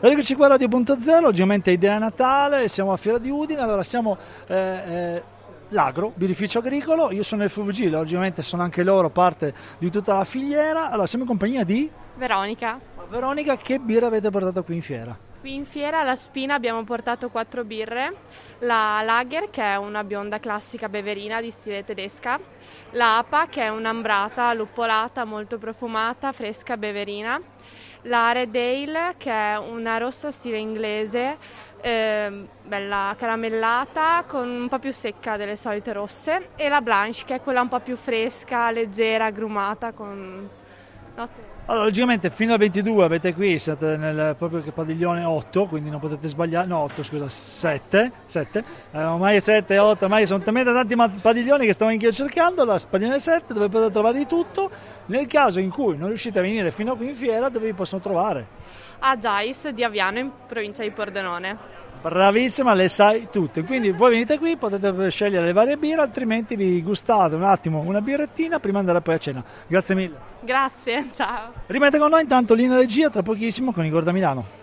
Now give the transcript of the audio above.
Eccoci qua a Radio.0, ovviamente idea Natale, siamo a Fiera di Udine, allora siamo eh, eh, l'agro, birrificio agricolo, io sono il FVG, logicamente sono anche loro parte di tutta la filiera, allora siamo in compagnia di... Veronica. Veronica, che birra avete portato qui in fiera? Qui in fiera alla Spina abbiamo portato quattro birre, la Lager che è una bionda classica beverina di stile tedesca, la Apa che è un'ambrata luppolata molto profumata, fresca beverina, la Red Ale che è una rossa stile inglese, eh, bella caramellata con un po' più secca delle solite rosse e la Blanche che è quella un po' più fresca, leggera, agrumata con allora, logicamente fino al 22 avete qui, siete nel proprio padiglione 8, quindi non potete sbagliare, no 8 scusa, 7, 7, eh, ormai 7, 8, ormai sono talmente tanti padiglioni che stavo anch'io cercando, la padiglione 7 dove potete trovare di tutto, nel caso in cui non riuscite a venire fino qui in fiera dove vi possono trovare? A Giais di Aviano in provincia di Pordenone. Bravissima, le sai tutte. Quindi voi venite qui, potete scegliere le varie birre, altrimenti vi gustate un attimo una birrettina prima di andare poi a cena. Grazie mille. Grazie, ciao. Rimanete con noi intanto linea regia tra pochissimo con Igor da Milano.